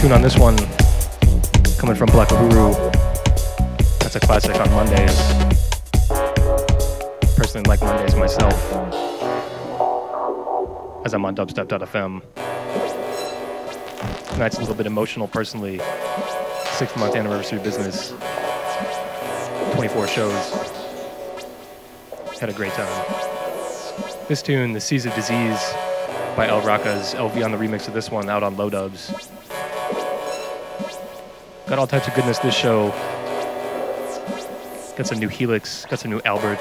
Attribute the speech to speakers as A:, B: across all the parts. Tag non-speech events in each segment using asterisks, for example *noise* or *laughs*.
A: tune on this one coming from Black Uhuru. That's a classic on Mondays. Personally like Mondays myself. As I'm on dubstep.fm. Tonight's a little bit emotional personally. Six month anniversary business. 24 shows. Had a great time. This tune, The Seas of Disease by El Raka's LV on the remix of this one out on Low Dubs. Got all types of goodness this show. Got some new Helix, got some new Albert.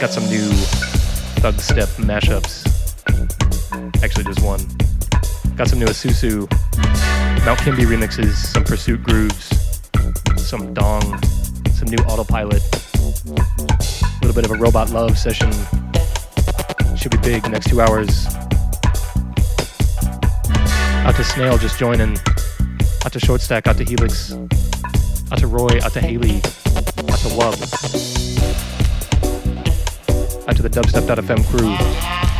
A: Got some new Thug Step mashups. Actually, just one. Got some new Isusu, Mount Kimbie remixes, some Pursuit grooves, some Dong, some new Autopilot. A little bit of a Robot Love session. Should be big next two hours. Out to Snail just joining. Out to Short Stack, out to Helix, out to Roy, out to Haley, out to Wub, out to the dubstep.fm crew.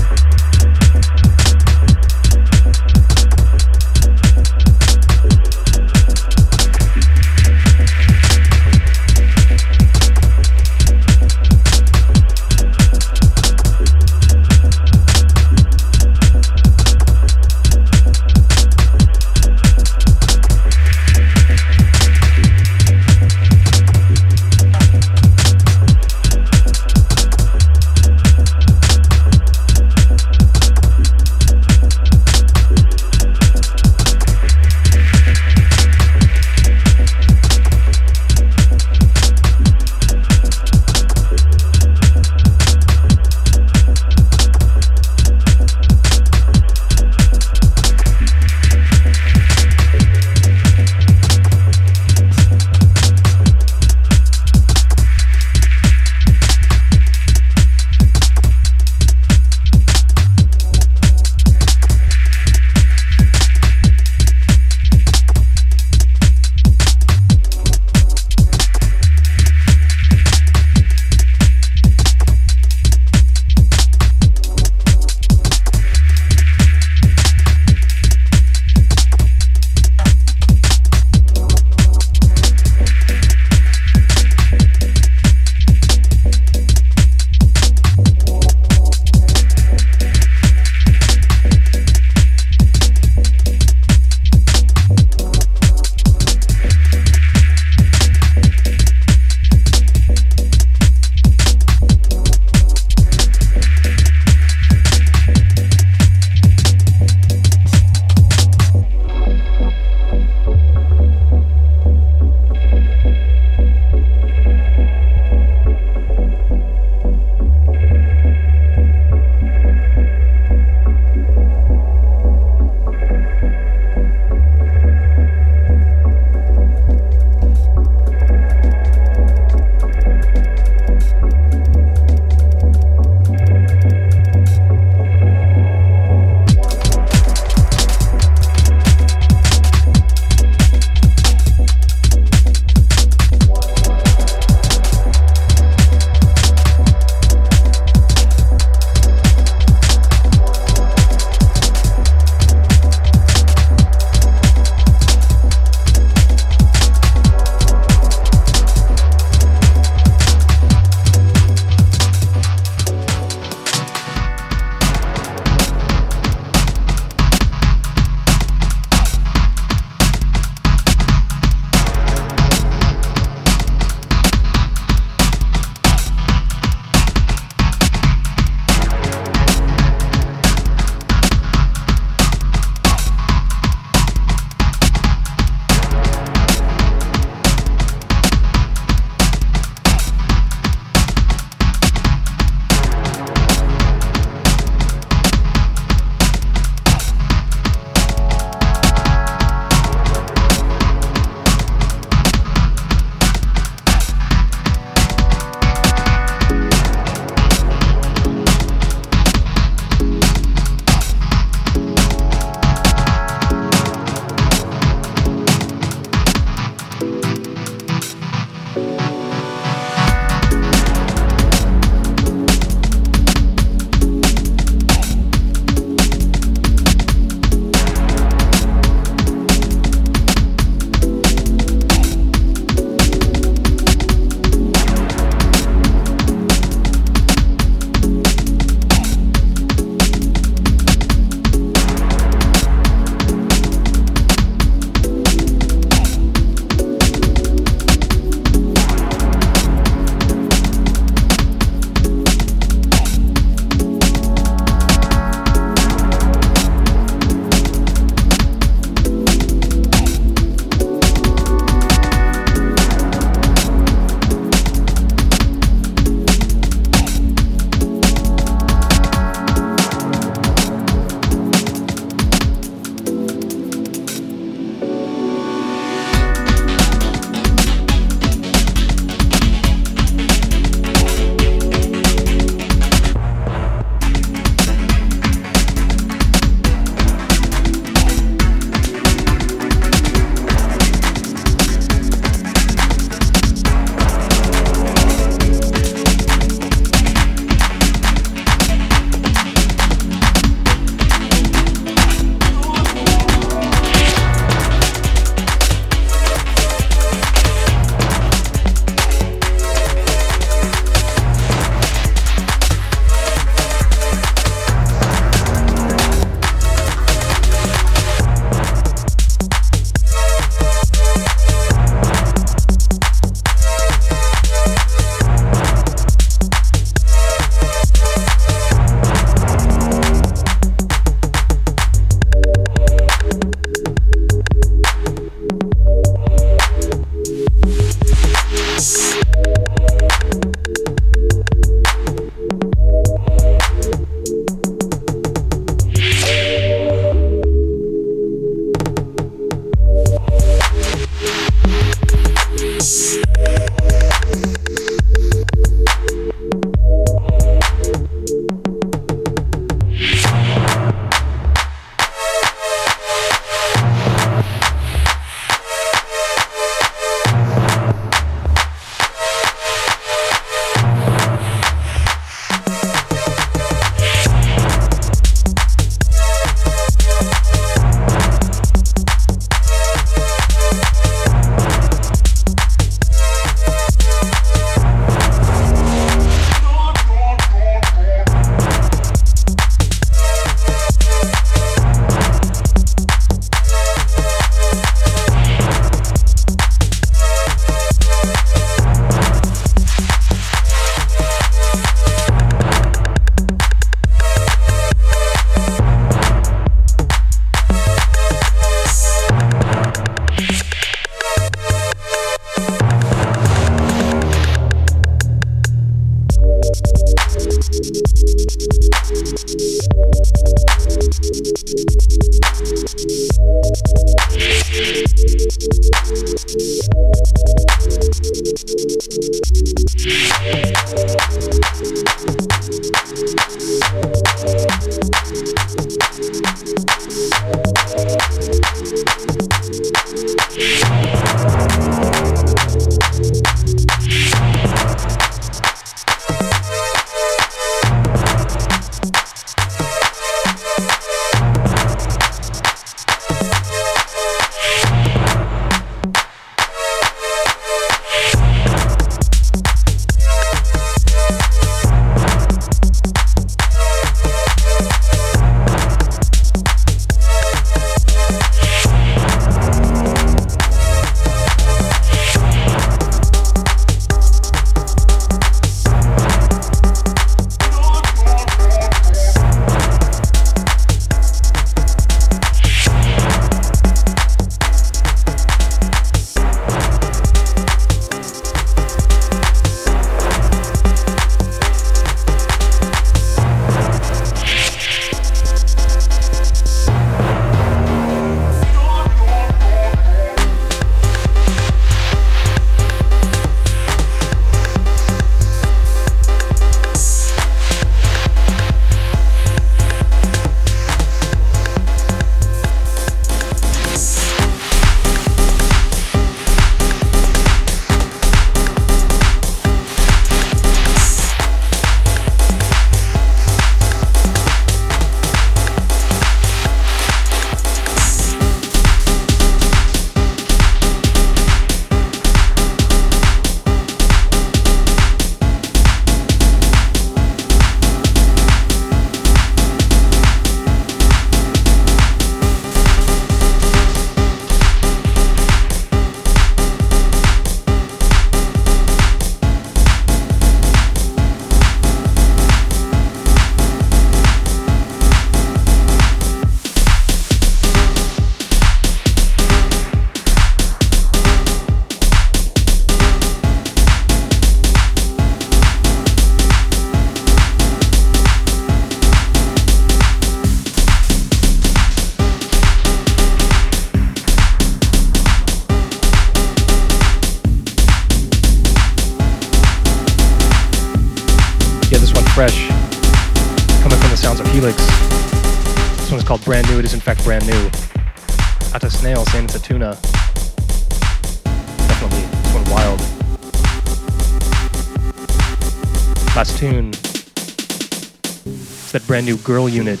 A: Brand new Girl Unit.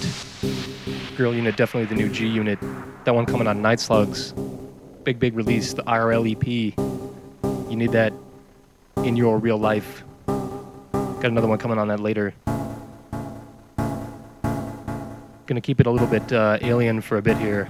A: Girl Unit, definitely the new G Unit. That one coming on Night Slugs. Big, big release, the IRL EP. You need that in your real life. Got another one coming on that later. Gonna keep it a little bit uh, alien for a bit here.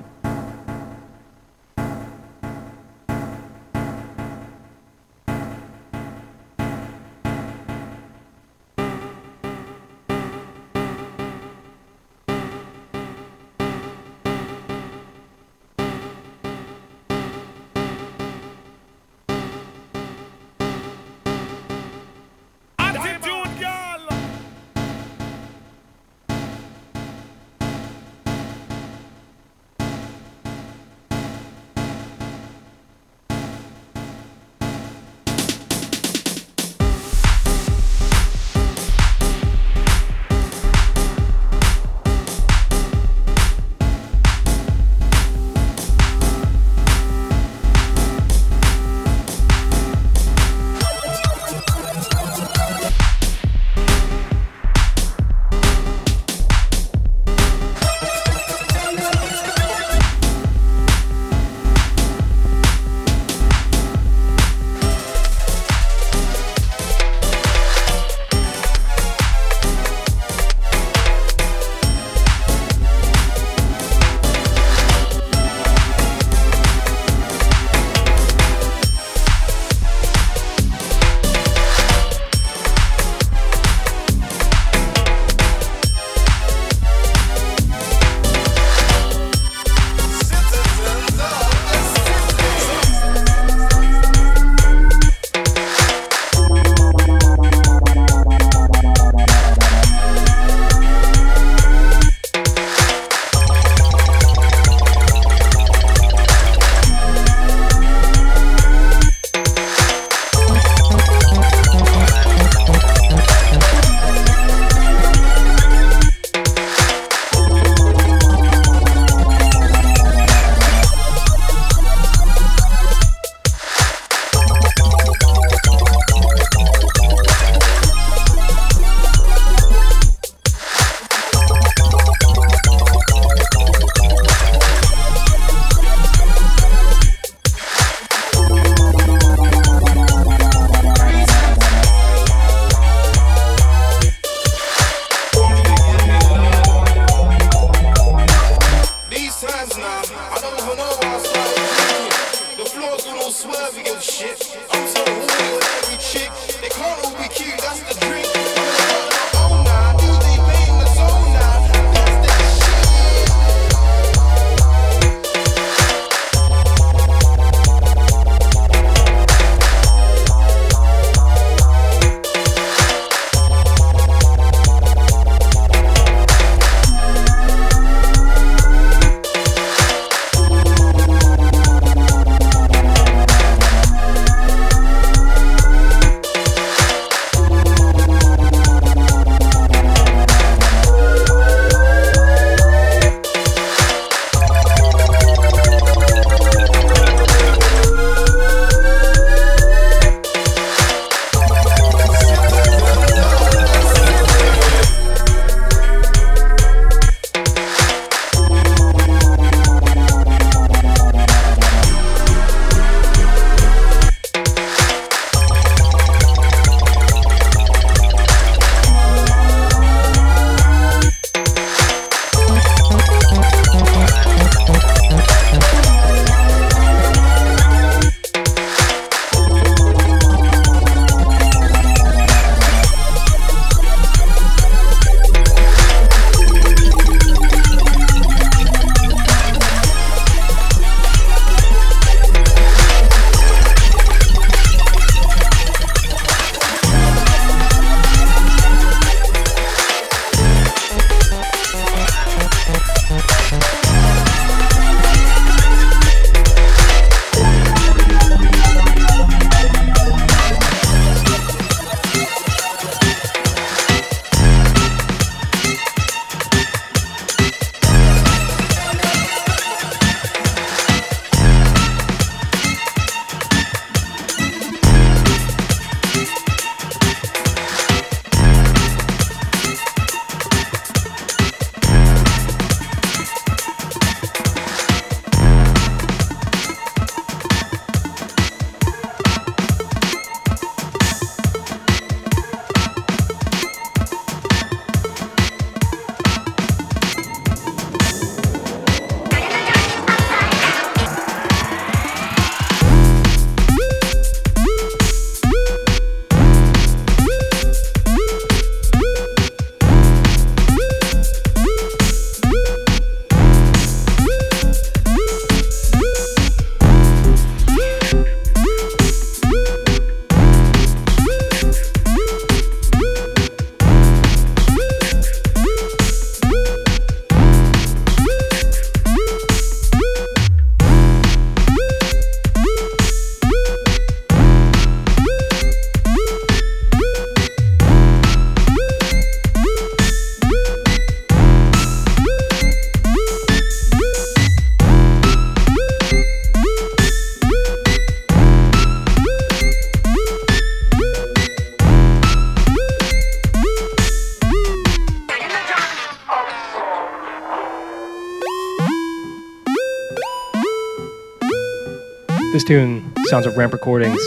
A: Tune, sounds of Ramp Recordings,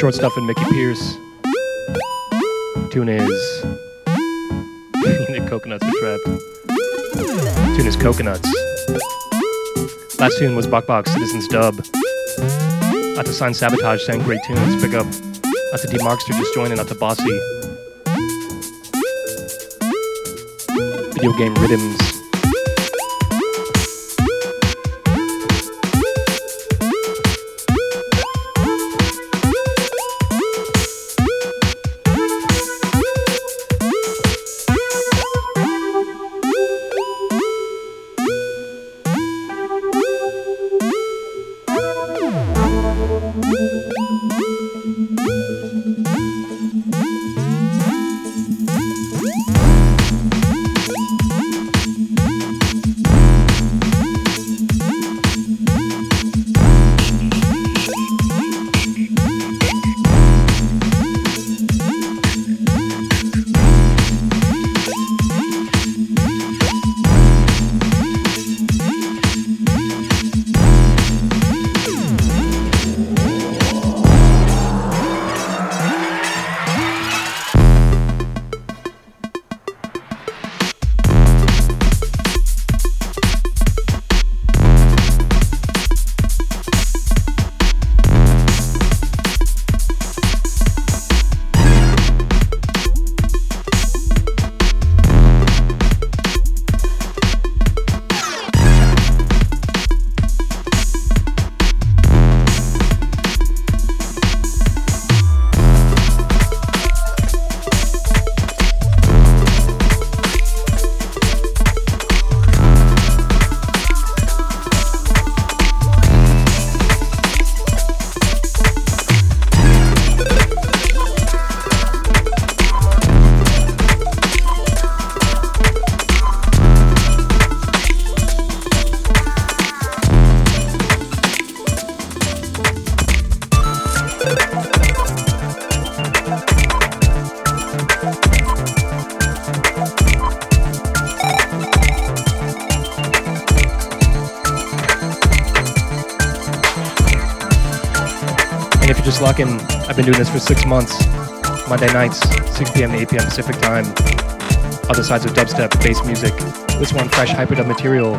A: Shortstuff and Mickey Pearce. Tune is *laughs* the coconuts are trapped. Tune is coconuts. Last tune was Bok Bok Citizens Dub. Out to Sign Sabotage sang great tunes. Pick up. Out to D Markster just joining. Out to Bossy. Video game rhythms. Been doing this for six months. Monday nights, 6 p.m. to 8 p.m. Pacific time. Other sides of dubstep, bass music. This one, fresh hyperdub material.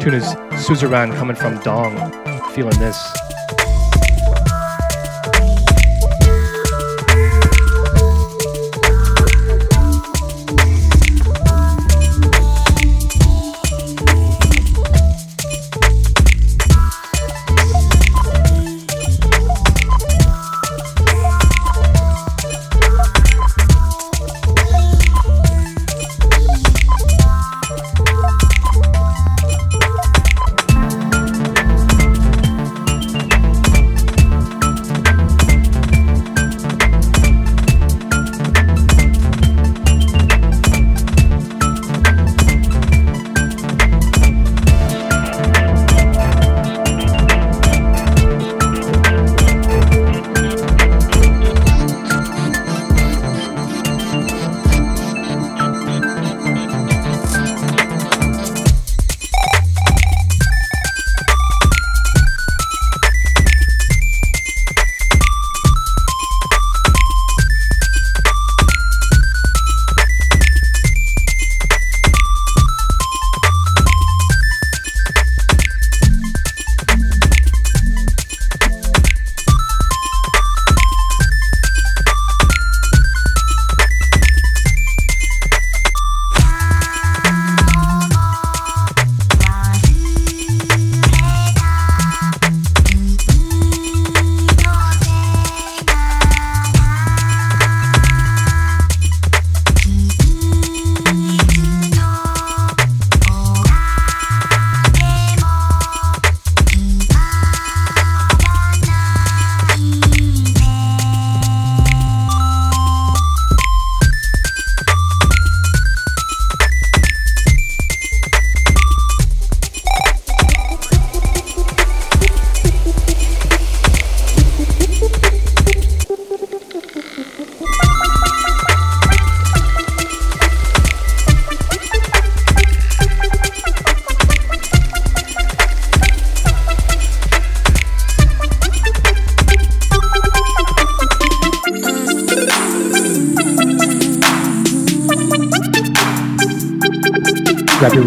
A: Tune is Suzerain coming from Dong. Feeling this.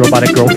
A: Robotic girlfriend,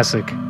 B: classic.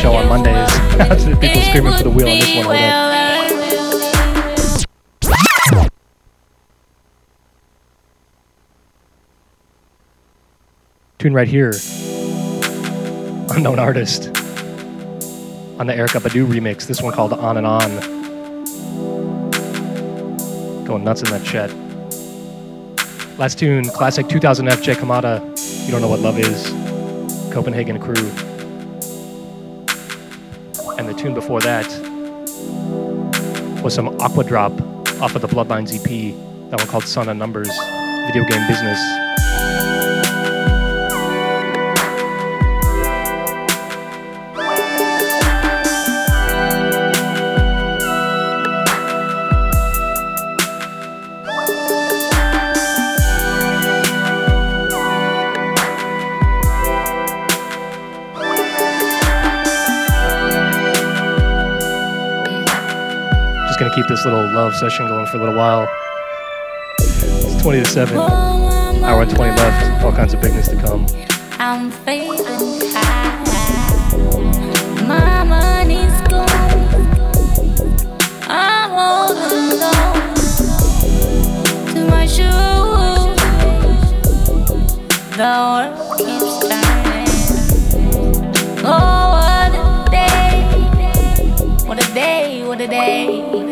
B: classic. *laughs* tune right here. Unknown artist on the Erykah Badu remix. This one called On and On. Going nuts in that chat. Last tune, classic 2000 FJ Kamada. You don't know what love is. Copenhagen crew. And the tune before that was some Aqua Drop off of the Bloodlines EP. That one called Son of Numbers. Video game business. gonna keep this little love session going for a little while. It's 20 to 7. Hour 20 left. All kinds of bigness to come. I'm feeling high. My money's gone. I'm all alone. To my shoes, the world keeps turning. Oh, what a day! What a day! What a
C: day!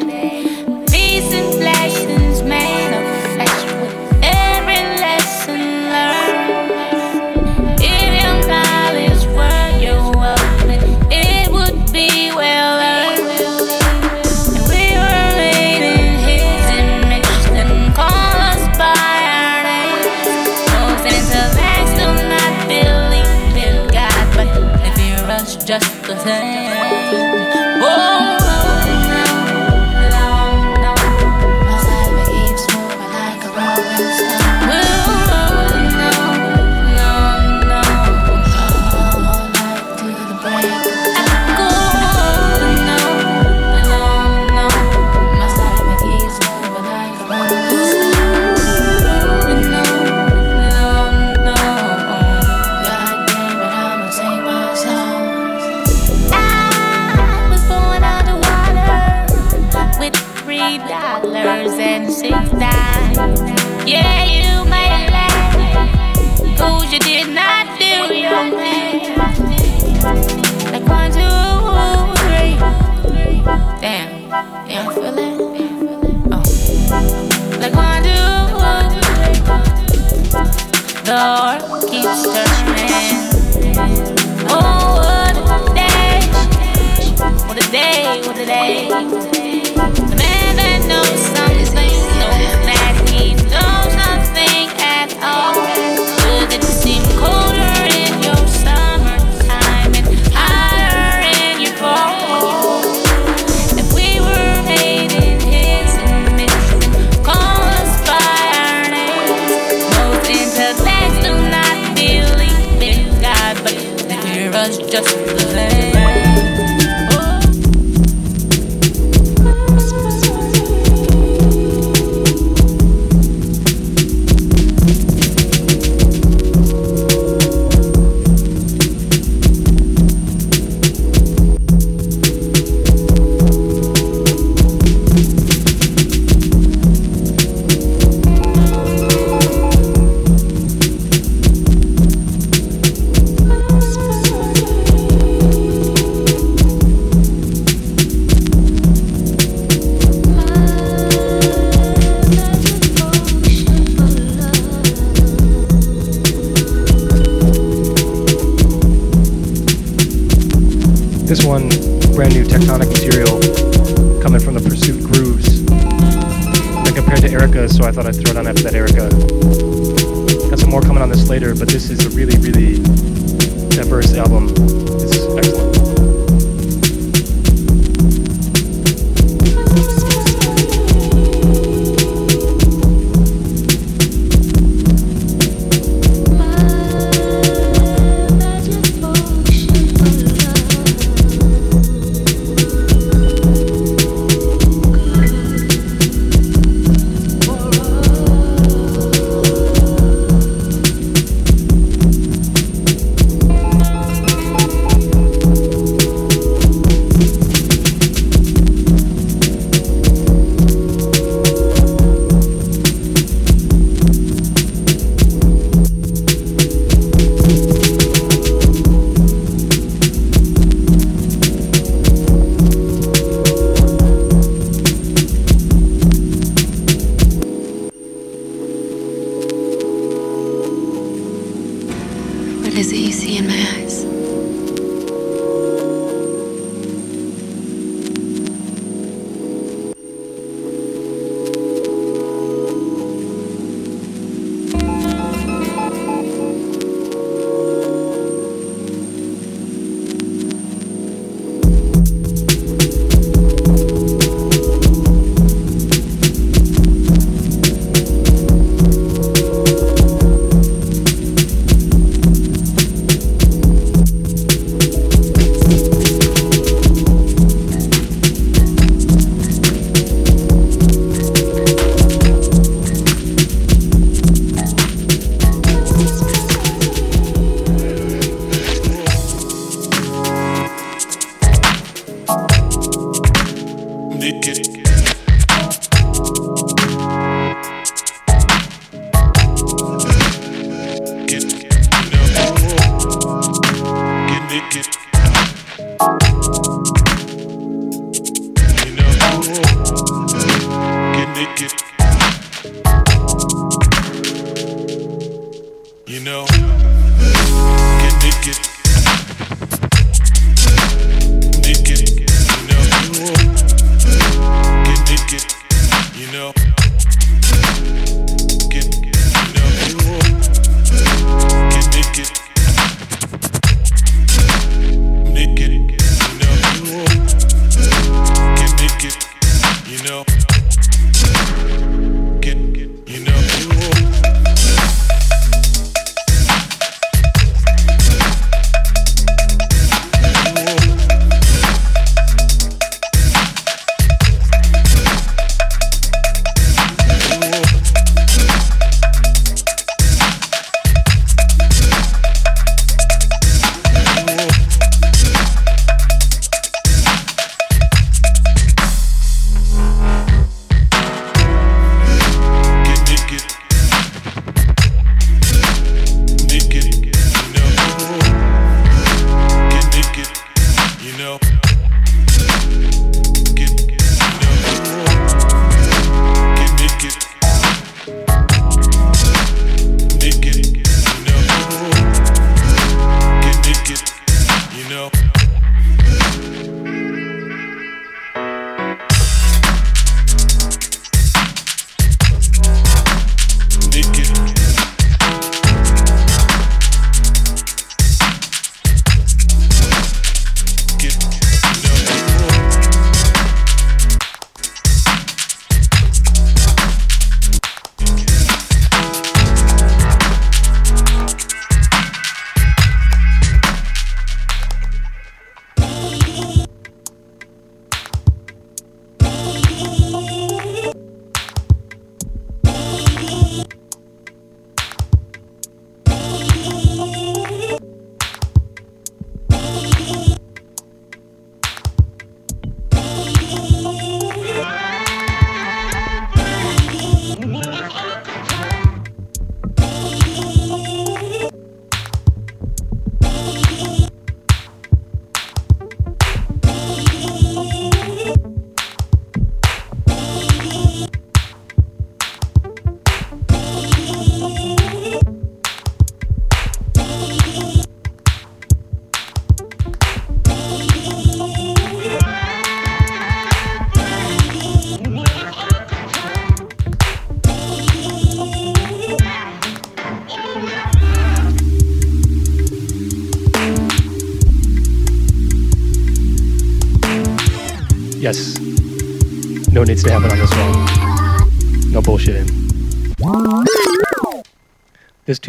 C: Oh, what a day, what a day.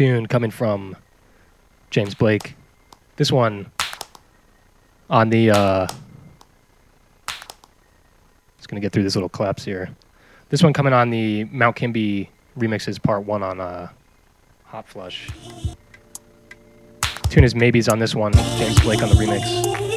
C: Tune coming from James Blake. This one on the. Uh, just gonna get through this little collapse here. This one coming on the Mount Kimbie remixes part one on uh, Hot Flush. Tune is Maybes on this one. James Blake on the remix.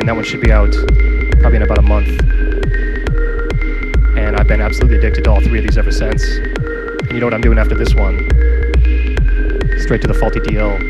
A: Magazine. That one should be out probably in about a month. And I've been absolutely addicted to all three of these ever since. And you know what I'm doing after this one? Straight to the FaltyDL.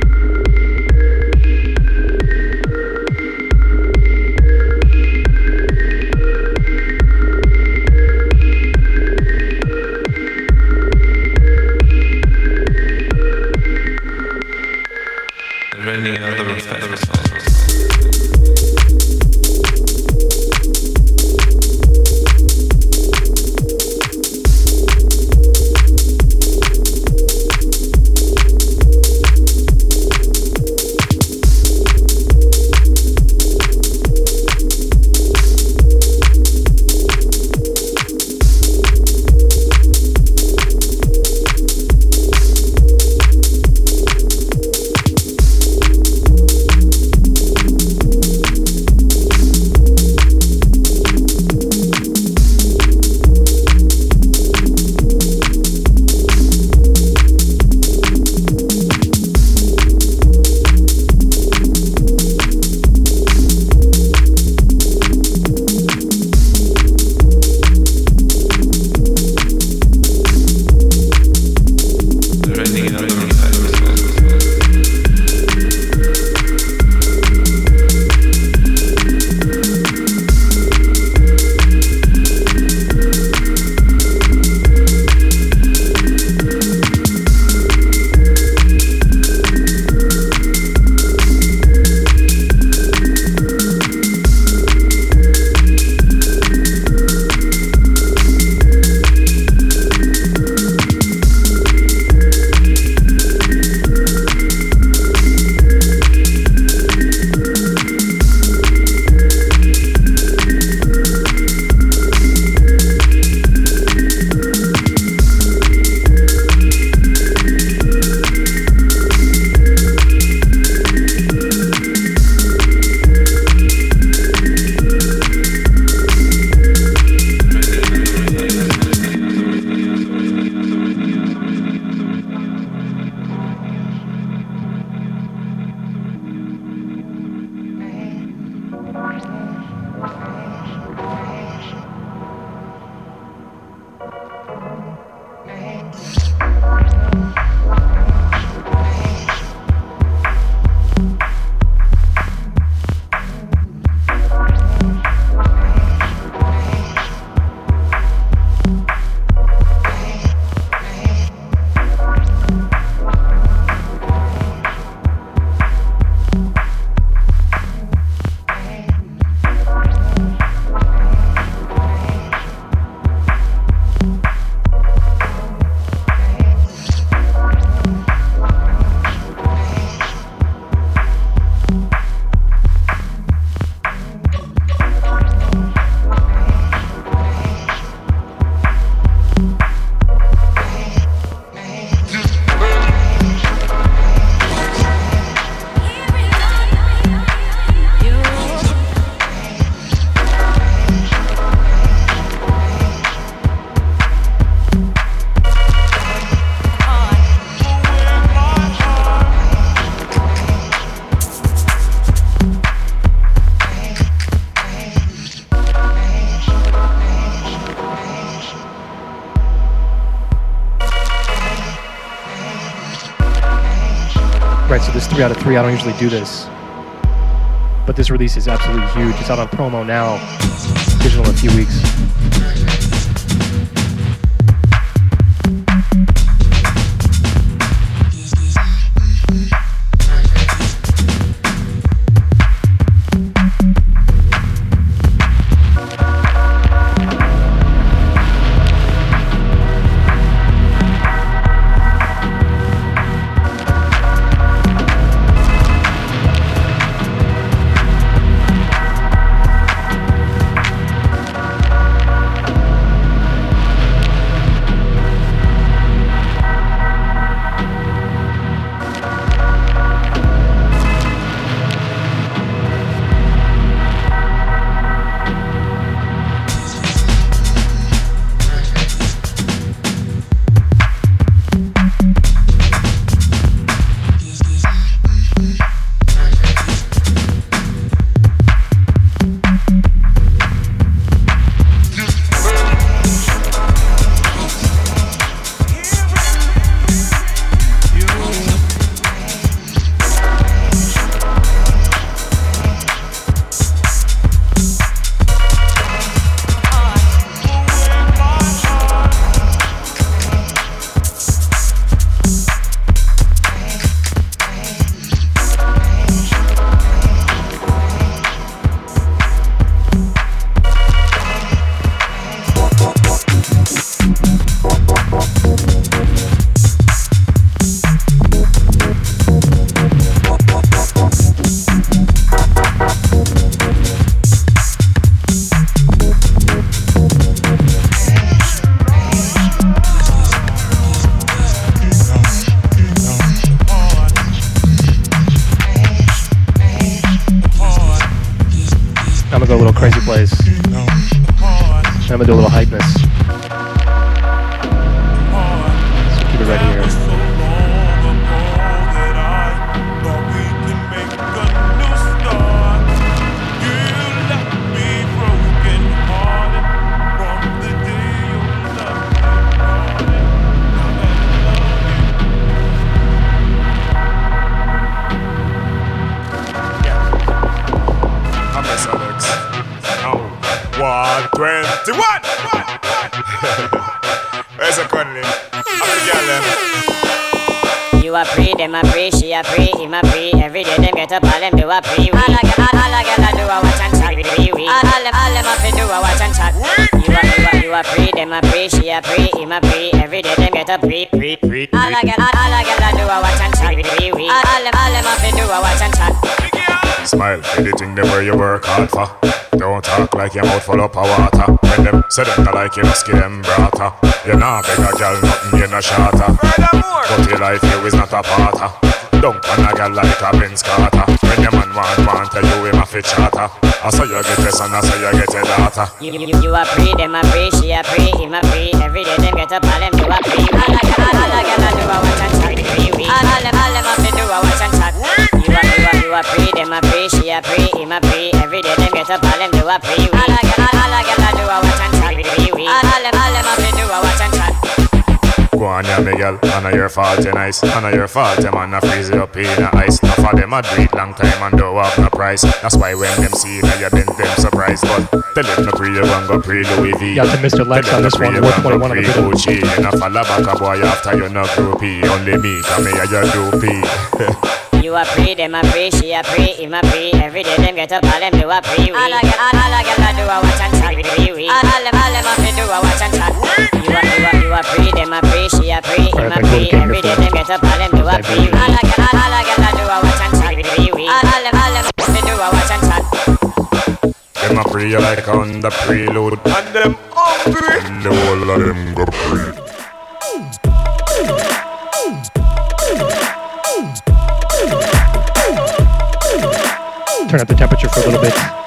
A: Three. I don't usually do this. But this release is absolutely huge. It's out on promo now, digital in a few weeks.
D: Every day them get up, pray, pray, pray. All a gyal all, all a gyal a do a watch and chat. We we all, all them all them a fi do a watch and chat.
E: Smile, anything them where you work hard for. Don't talk like your mouth full up of water. When them say them not like you, must give them brata. You nah beg a girl nothing, you no shatter. But your life here is not a parter. Don't on a girl like a Benz Carter. When your man want, want tell you him a fit charter. I saw you get a son, I saw you daughter.
D: You, you, you a free, them a free, she a free, him a free. Every day them get up, all them do a free. All a girl, all a girl a do a watch and chat. All, them, all them a do a watch and chat. You a, you a, you a free, them a free, she a free, him a free. Every day them get up, all them do a free.
E: Yeah, I know your fault, you nice. I know your fault, them man, I freeze you up in the ice. Enough of them, I it long time and don't have no price. That's why when them see you, you been them surprised. But tell it no pre, you gon' go pre Louis V.
A: Got to Mr. Lex on this one, worth 21 on the video.
E: Gucci. You know, follow back a boy after you no groupie. Only me, come here, you doopy. *laughs*
D: You a pray, them a pray, she a pray, him a pray. Every day them get up, all them do a pray. All a girl, all a girl a do a watch and chat. All all them, all them a fi do a watch and chat. You a, you a, you a pray, them a pray, she a pray, him a pray. Every day them get up, all them do a pray. All a girl, all a girl a do a watch and chat. All all them, all them a fi do a watch and chat.
E: Them a pray like on the prelude, and them hungry. And the whole of them go pray.
A: Turn up the temperature for a little bit.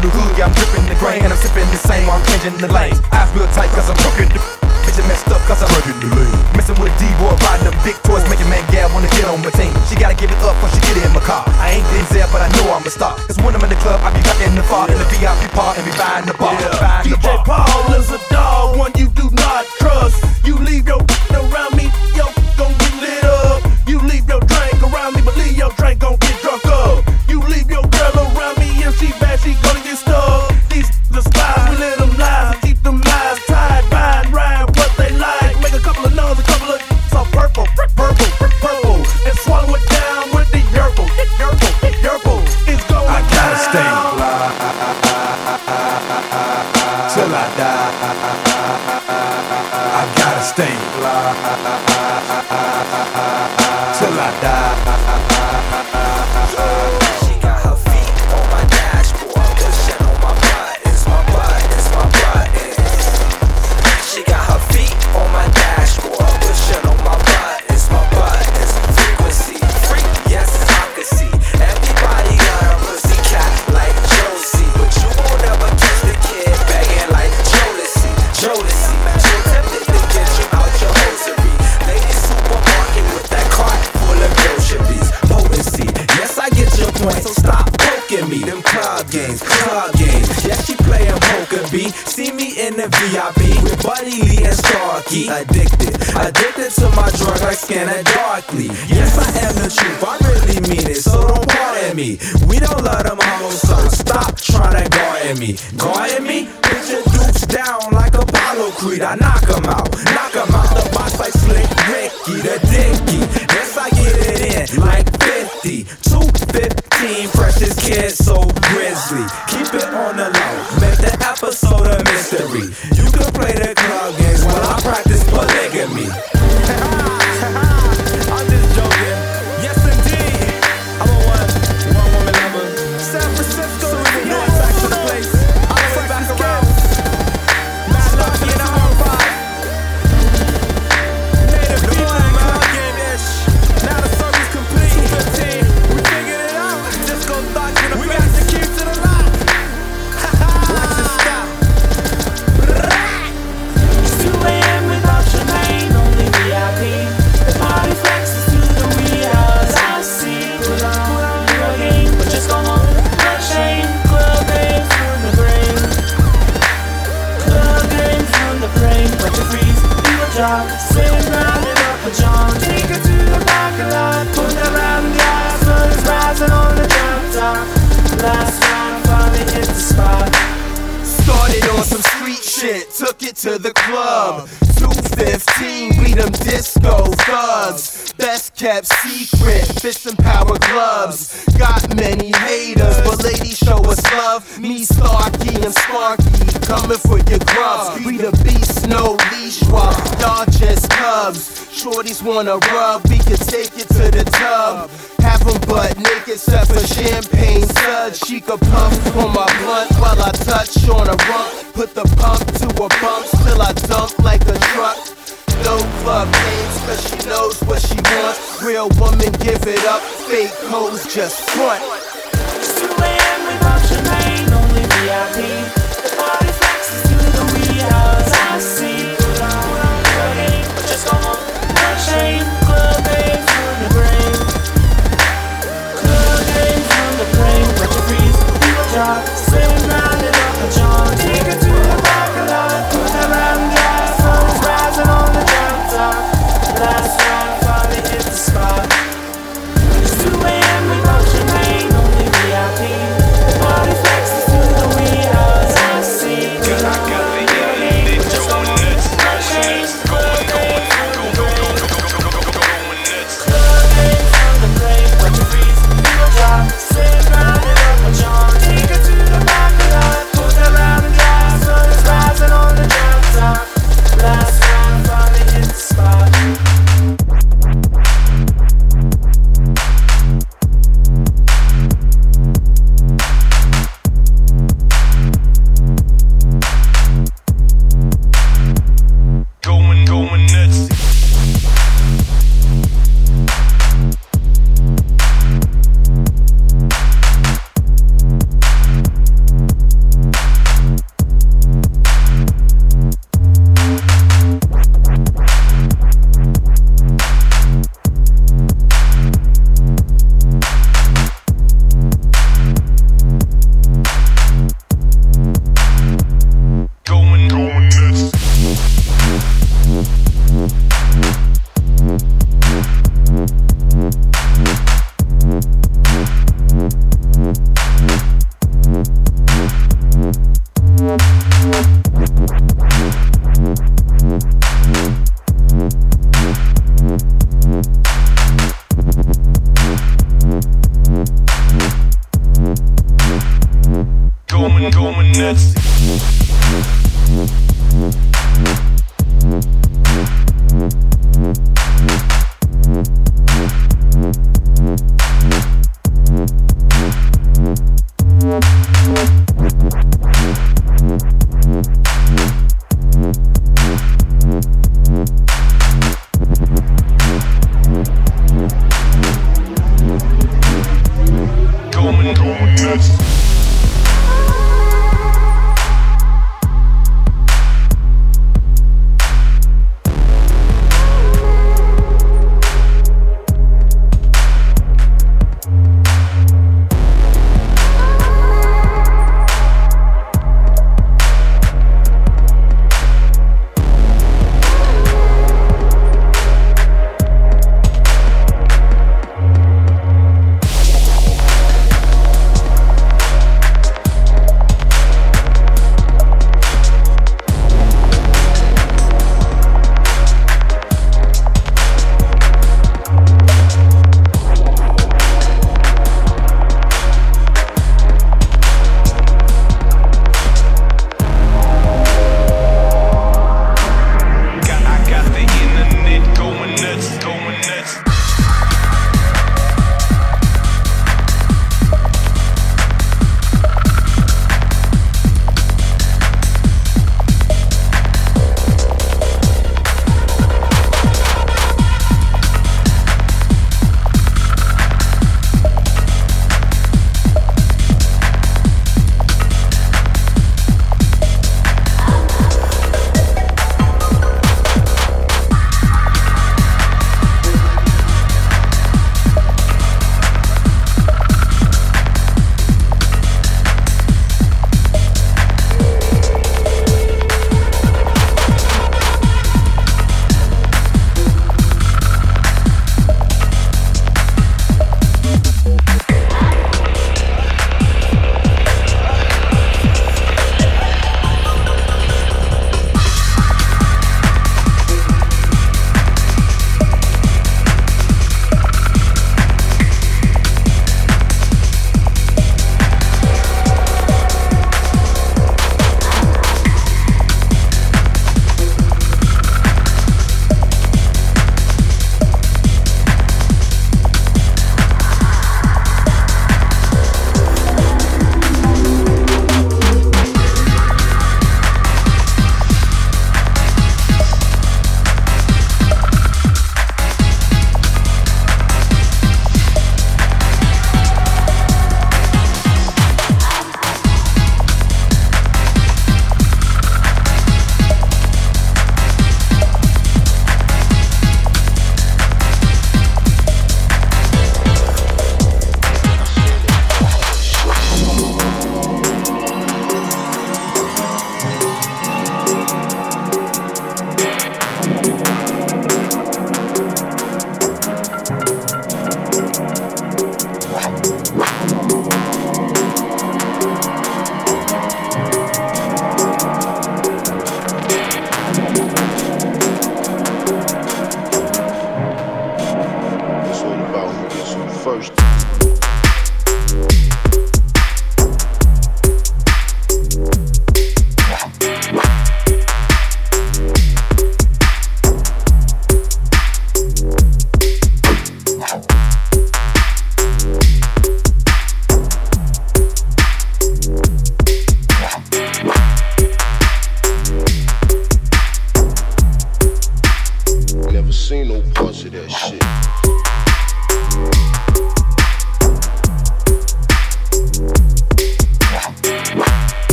F: through the hood, yeah, I'm dripping the grain And I'm sipping the same while I'm changing the lane Eyes real tight cause I'm crooked Bitch, I messed up cause I'm rugged the lane Messing with a D-boy, riding them big toys Making man gal wanna get on my team. She gotta give it up cause she get in my car. I ain't Denzel, but I know I'm a star. Cause when I'm in the club, I be back in the bar. In the VIP part and be buying the bar. Yeah.
G: DJ. Paul is a dog, one you do not trust. You leave your around me, yo, gon' get lit up. You leave your drink around me, but leave your drink gon' get she bad, she gonna get stuck. These the
H: spot. Santa darkly. Yes, I am the truth, I really mean it, so don't pardon me. We don't love them all so stop trying to guard me.
G: Go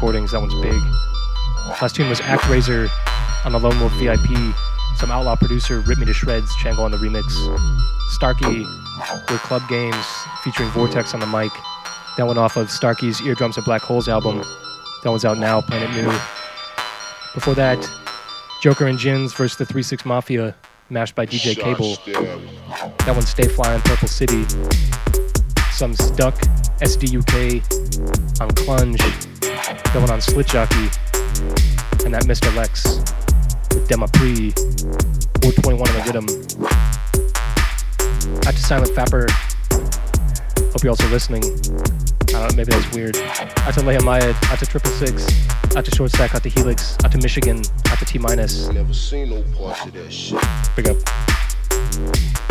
A: Recordings. That one's big. Last tune was Actraiser on the Lone Wolf VIP. Some outlaw producer ripped Me to Shreds, Chango on the remix. Starkey with Club Games featuring Vortex on the mic. That one off of Starkey's Eardrums and Black Holes album. That one's out now, Planet Mu. Before that, Joker and Ginz versus the 3 6 Mafia, mashed by DJ Cable. That one, Stay Fly on Purple City. Some Stuck, SDUK on Clunge. That one on Slit Jockey. And that Mr. Lex with Dema Pre 421 on the rhythm. Out to Silent Fapper. Hope you're also listening. I don't know, maybe that's weird. Out to Leia Mayed, out to Triple Six, out to Short Stack, out to Helix, out to Michigan, out to T Minus.
I: Never seen no parts of that shit.
A: Big up.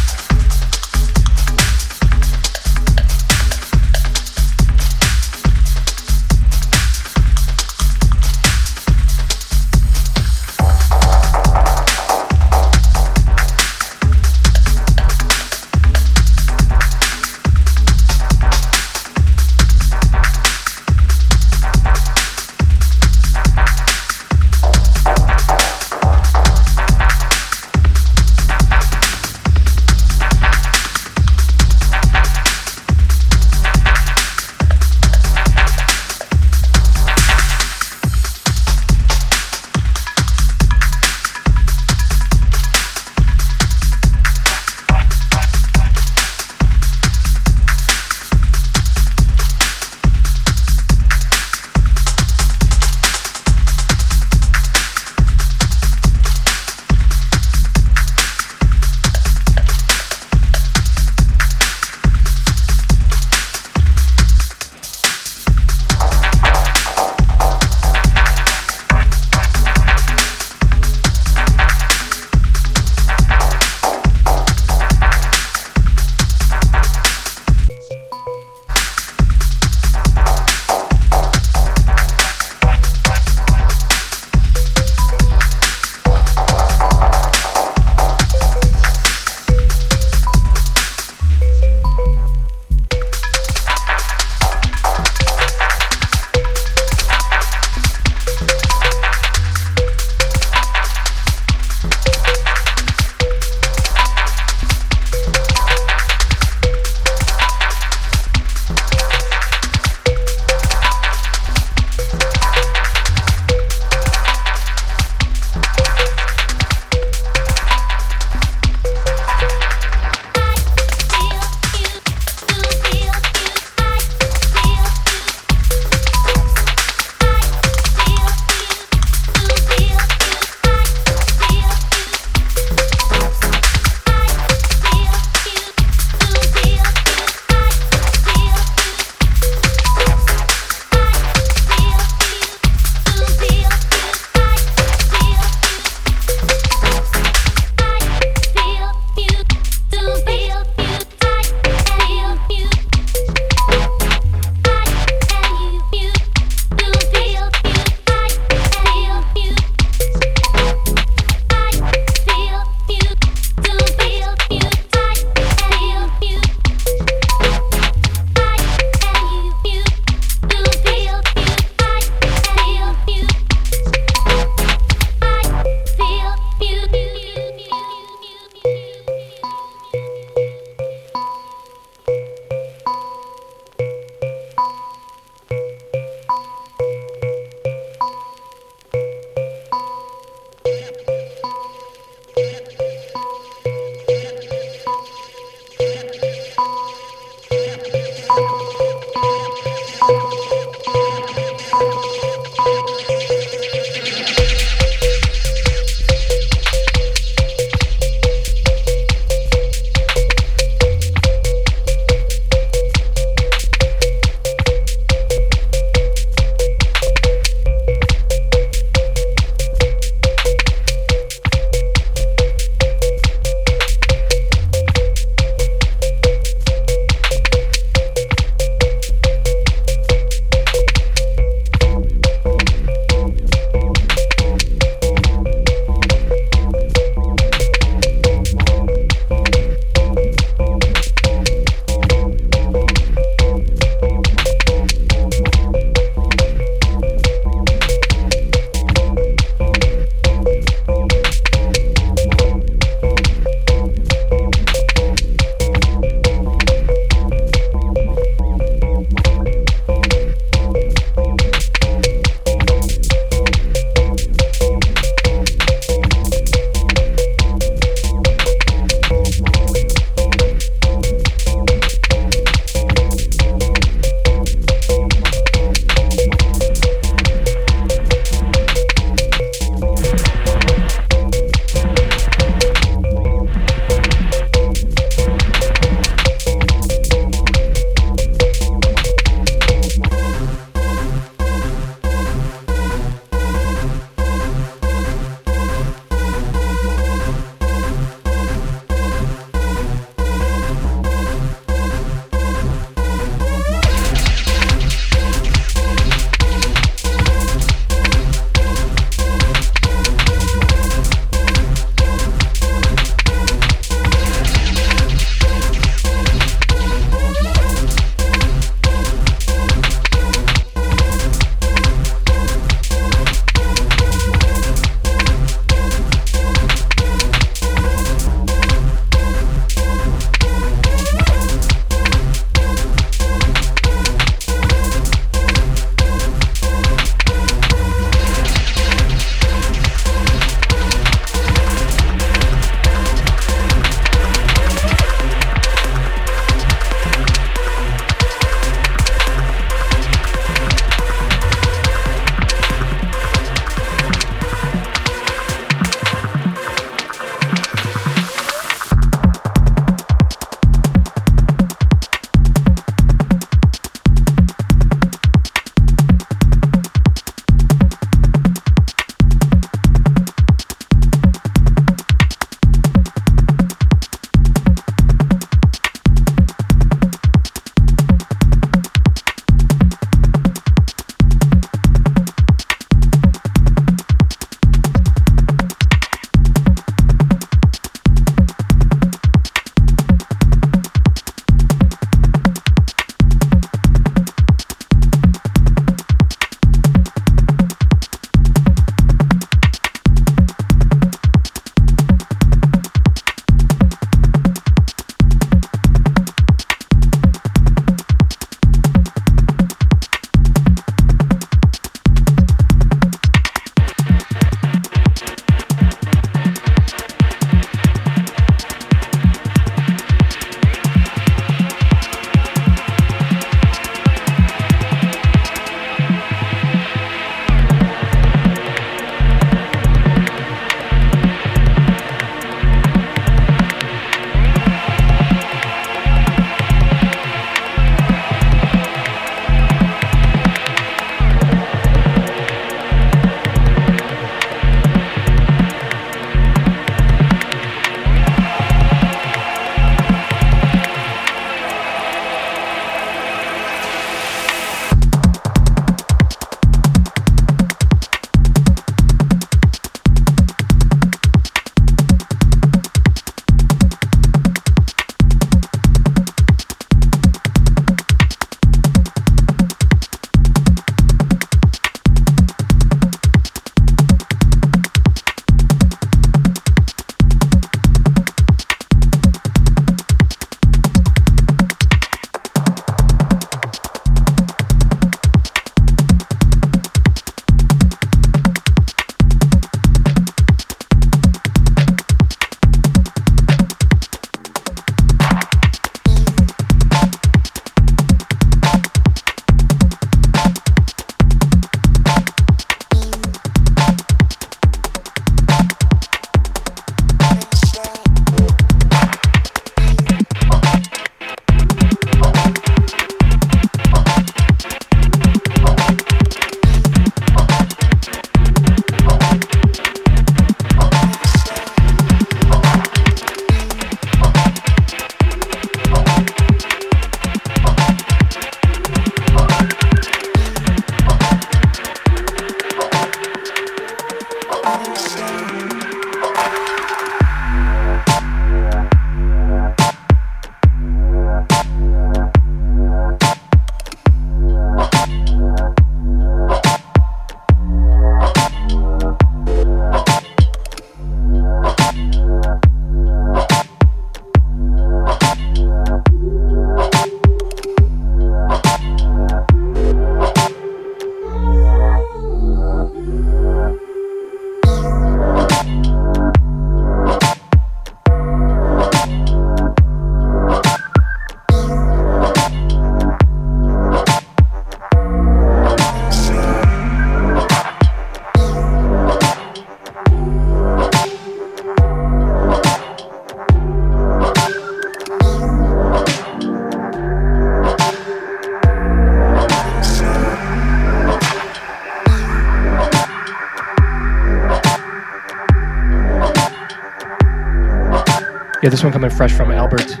A: This one coming fresh from Albert.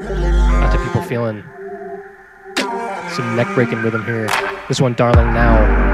A: Out to people feeling some neck breaking rhythm here. This one, Darling Now.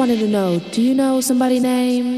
J: Wanted to know do you know somebody named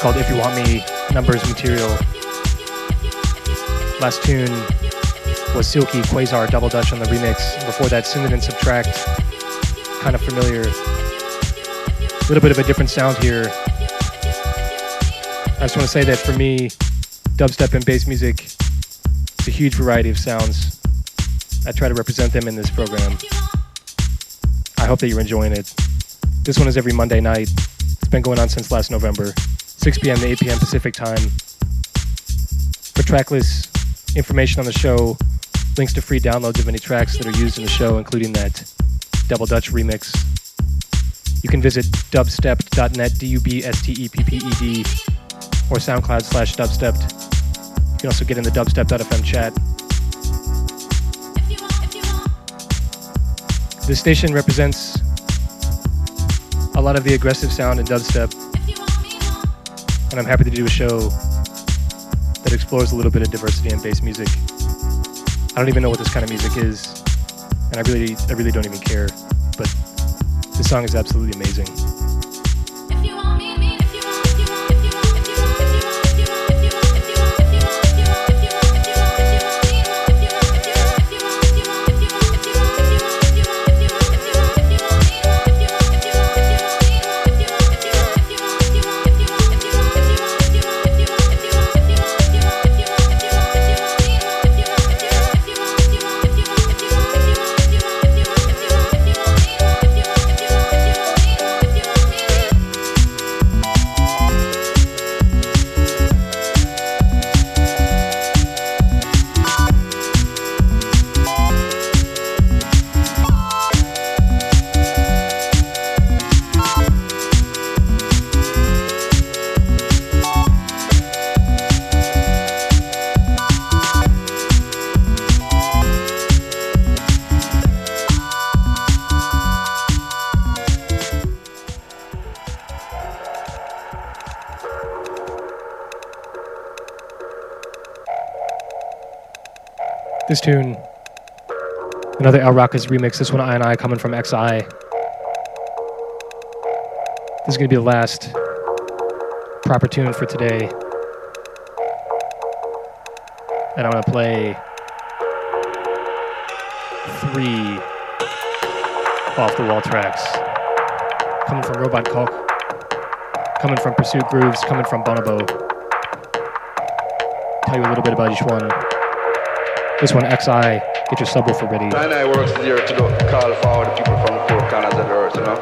A: Is called If You Want Me, Numbers Material. Last tune was Silky Quasar Double Dutch on the remix. Before that, Synod and Subtract. Kind of familiar. A little bit of a different sound here. I just want to say that for me, dubstep and bass music, it's a huge variety of sounds. I try to represent them in this program. I hope that you're enjoying it. This one is every Monday night. It's been going on since last November, 6 p.m. to 8 p.m. Pacific time. For tracklist information on the show, links to free downloads of any tracks that are used in the show, including that Double Dutch remix. You can visit dubstepped.net, D-U-B-S-T-E-P-P-E-D, or SoundCloud slash dubstepped. You can also get in the dubstep.fm chat. This station represents a lot of the aggressive sound in dubstep, and I'm happy to do a show that explores a little bit of diversity in bass music. I don't even know what this kind of music is, and I really, I really don't even care. But this song is absolutely amazing. This tune, another El Rakkas remix. This one, I and I, coming from XI. This is gonna be the last proper tune for today, and I'm gonna play three off the wall tracks, coming from Robot Koch, coming from Pursuit Grooves, coming from Bonobo. Tell you a little bit about each one. This one, XI, get your subwoofer ready.
K: And works here to do, call the people from the four corners of the earth, you know.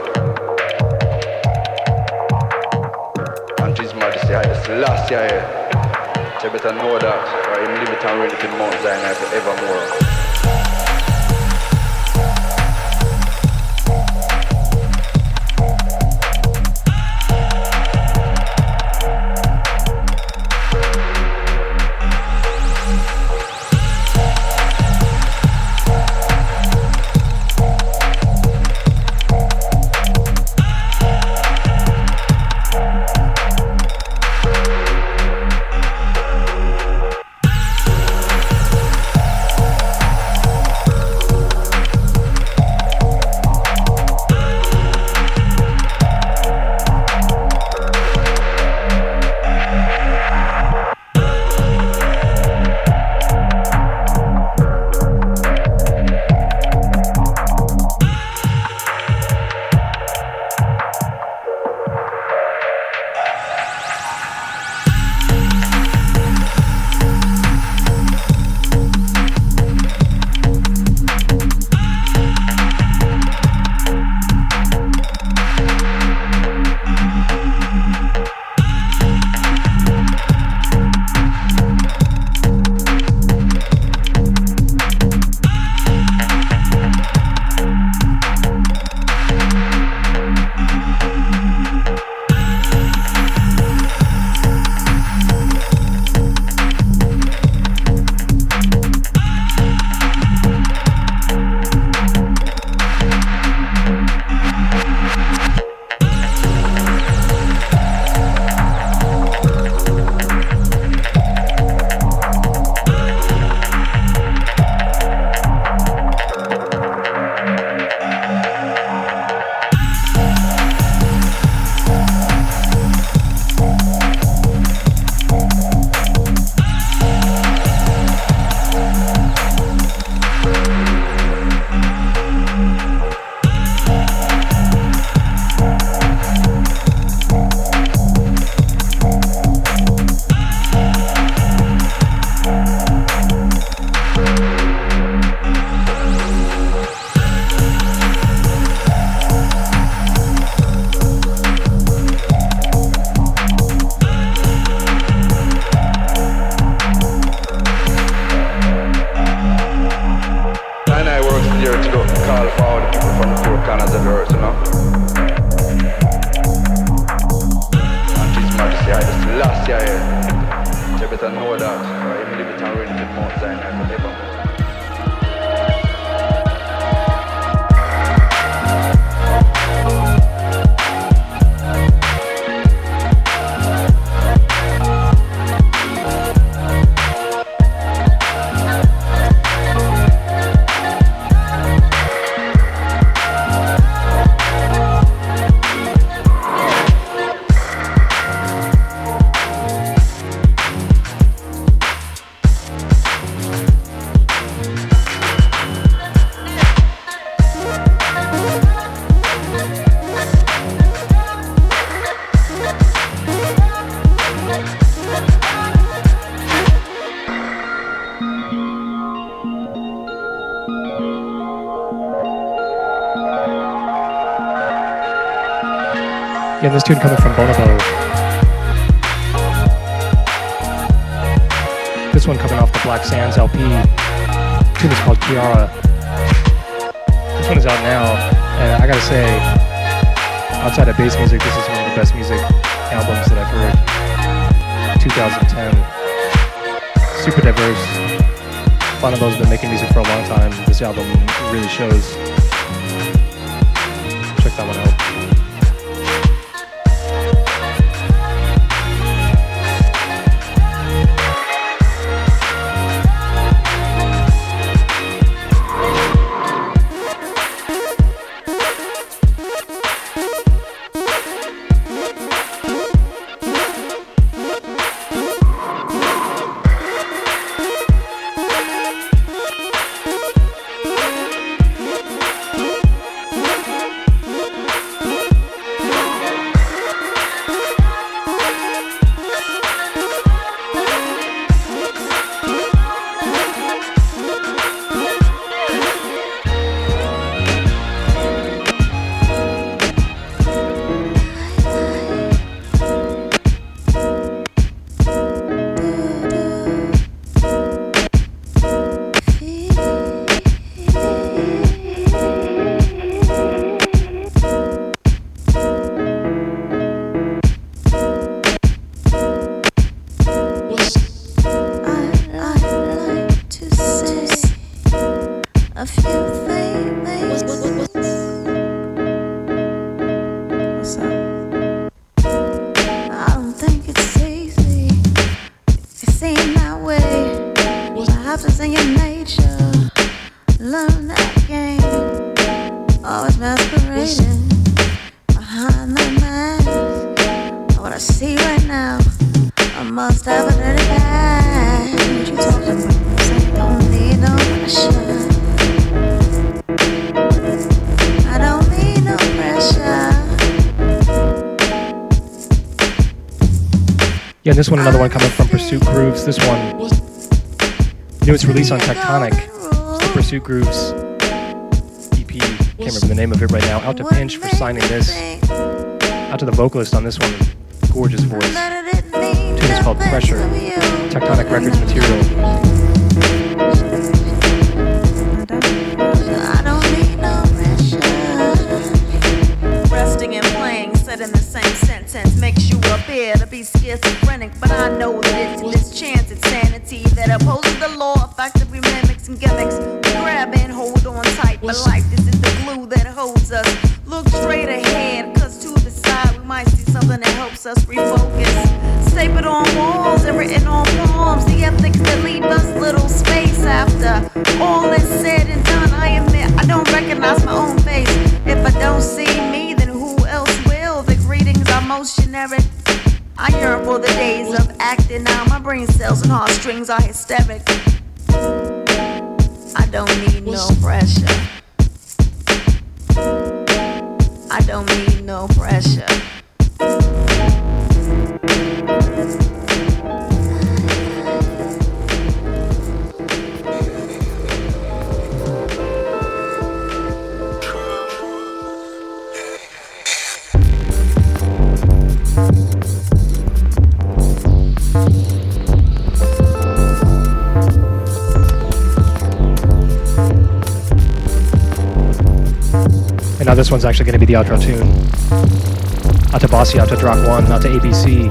K: And His Majesty, I just last year, you better know that, or him live it and reign in Mount Zion forevermore.
L: This tune coming from Bonobo. This one coming off the Black Sands LP. tune is called Kiara. This one is out now, and I gotta say, outside of bass music, this is one of the best music albums that I've heard. 2010. Super diverse. Bonobo's been making music for a long time. This album really shows. Check that one out. This one, another one coming from Pursuit Grooves. This one, newest release on Tectonic. It's the Pursuit Grooves EP. Can't remember the name of it right now. Out to Pinch for signing this. Out to the vocalist on this one. Gorgeous voice. Tune is called Pressure. Tectonic Records material.
A: This
L: one's actually going to be the outro tune. Out to Bossy, out to Drock One, out to ABC,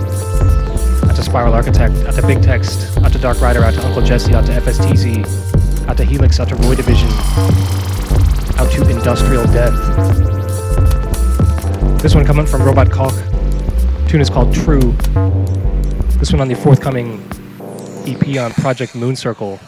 L: out to Spiral Architect, out to Big Text, out to Dark Rider, out to Uncle Jesse, out to FSTZ, out to Helix, out to Roy Division, out to Industrial Death. This one coming from Robot Koch. Tune is called True. This one on the forthcoming EP on Project Moon Circle.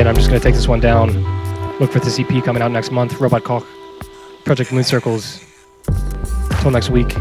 A: And I'm just gonna take this one down. Look for this EP coming out next month. Robot Koch, Project Moon Circles. Until next week.